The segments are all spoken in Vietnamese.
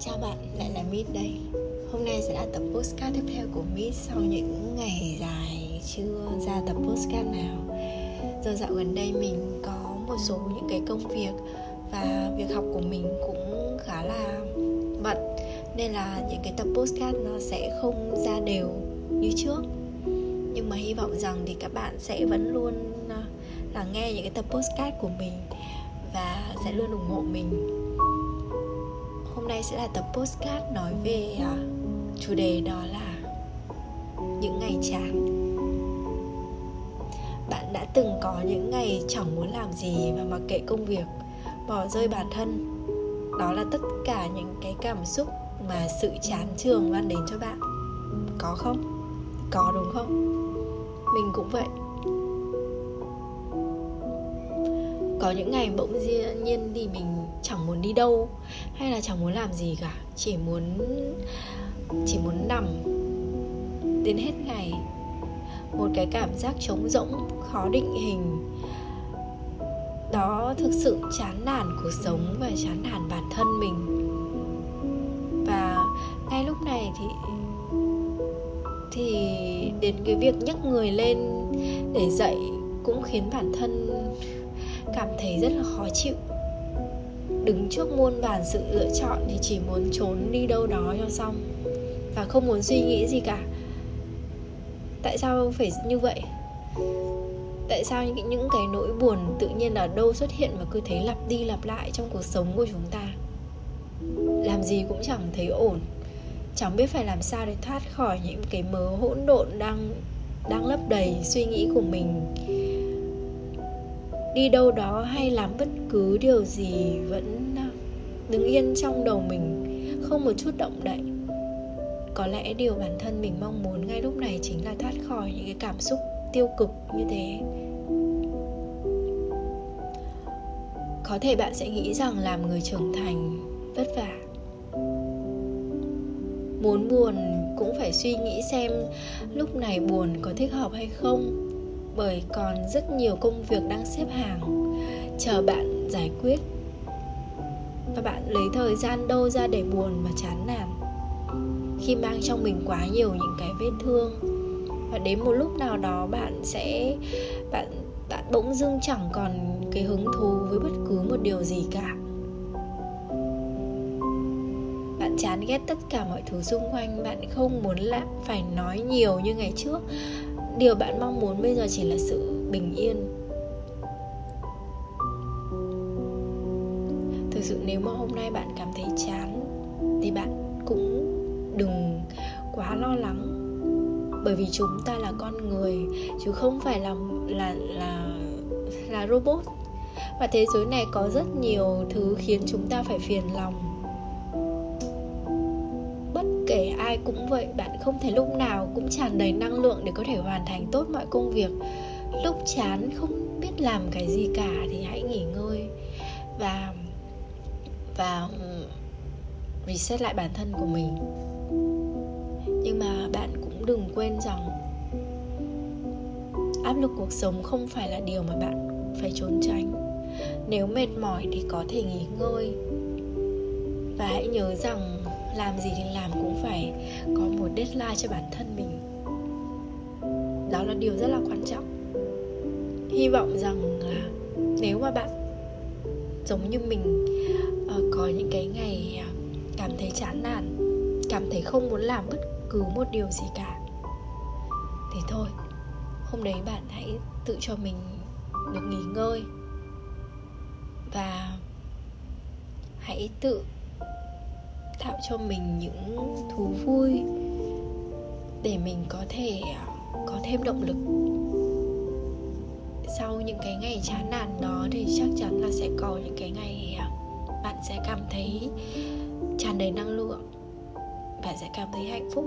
Chào bạn, lại là Mít đây. Hôm nay sẽ là tập postcard tiếp theo của Mít Sau những ngày dài chưa ra tập postcard nào. Giờ dạo gần đây mình có một số những cái công việc Và việc học của mình cũng khá là bận Nên là những cái tập postcard nó sẽ không ra đều như trước. Nhưng mà hy vọng rằng thì các bạn sẽ vẫn luôn là nghe những cái tập postcard của mình Và sẽ luôn ủng hộ mình hôm nay sẽ là tập postcard nói về uh, chủ đề đó là những ngày chán. Bạn đã từng có những ngày chẳng muốn làm gì và mặc kệ công việc bỏ rơi bản thân. Đó là tất cả những cái cảm xúc mà sự chán trường mang đến cho bạn. Có không? Có đúng không? Mình cũng vậy. Có những ngày bỗng nhiên thì mình chẳng muốn đi đâu, hay là chẳng muốn làm gì cả, chỉ muốn chỉ muốn nằm. Đến hết ngày, một cái cảm giác trống rỗng, khó định hình. Đó thực sự chán nản cuộc sống và chán nản bản thân mình. Và ngay lúc này thì thì đến cái việc nhấc người lên để dậy cũng khiến bản thân cảm thấy rất là khó chịu. Đứng trước muôn vàn sự lựa chọn thì chỉ muốn trốn đi đâu đó cho xong, và không muốn suy nghĩ gì cả. Tại sao phải như vậy? Tại sao những những cái nỗi buồn tự nhiên ở đâu xuất hiện và cứ thấy lặp đi lặp lại trong cuộc sống của chúng ta? Làm gì cũng chẳng thấy ổn. Chẳng biết phải làm sao để thoát khỏi những cái mớ hỗn độn đang đang lấp đầy suy nghĩ của mình đi đâu đó hay làm bất cứ điều gì vẫn đứng yên trong đầu mình, không một chút động đậy. Có lẽ điều bản thân mình mong muốn ngay lúc này chính là thoát khỏi những cái cảm xúc tiêu cực như thế. Có thể bạn sẽ nghĩ rằng làm người trưởng thành, vất vả. Muốn buồn cũng phải suy nghĩ xem lúc này buồn có thích hợp hay không bởi còn rất nhiều công việc đang xếp hàng. Chờ bạn giải quyết. Và bạn lấy thời gian đâu ra để buồn và chán nản? Khi mang trong mình quá nhiều những cái vết thương, và đến một lúc nào đó bạn sẽ, bạn bạn bỗng dưng chẳng còn cái hứng thú với bất cứ một điều gì cả. Bạn chán ghét tất cả mọi thứ xung quanh, bạn không muốn lại phải nói nhiều như ngày trước điều bạn mong muốn bây giờ chỉ là sự bình yên. Thực sự nếu mà hôm nay bạn cảm thấy chán, thì bạn cũng đừng quá lo lắng. Bởi vì chúng ta là con người, chứ không phải là là là là robot. Và thế giới này có rất nhiều thứ khiến chúng ta phải phiền lòng kể, ai cũng vậy, bạn không thể lúc nào cũng tràn đầy năng lượng để có thể hoàn thành tốt mọi công việc. Lúc chán không biết làm cái gì cả thì hãy nghỉ ngơi và và ừ, reset lại bản thân của mình. Nhưng mà bạn cũng đừng quên rằng áp lực cuộc sống không phải là điều mà bạn phải trốn tránh. Nếu mệt mỏi thì có thể nghỉ ngơi. Và hãy nhớ rằng làm gì thì làm cũng phải có một deadline cho bản thân mình. Đó là điều rất là quan trọng. Hy vọng rằng là nếu mà bạn giống như mình ờ, có những cái ngày à, cảm thấy chán nản, cảm thấy không muốn làm bất cứ một điều gì cả, thì thôi, hôm đấy bạn hãy tự cho mình được nghỉ ngơi và hãy tự tạo cho mình những thú vui để mình có thể à, có thêm động lực. Sau những cái ngày chán nản đó thì chắc chắn là sẽ có những cái ngày à, bạn sẽ cảm thấy tràn đầy năng lượng và sẽ cảm thấy hạnh phúc.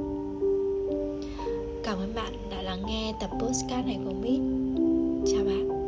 Cảm ơn bạn đã lắng nghe tập postcard này của mít chào bạn.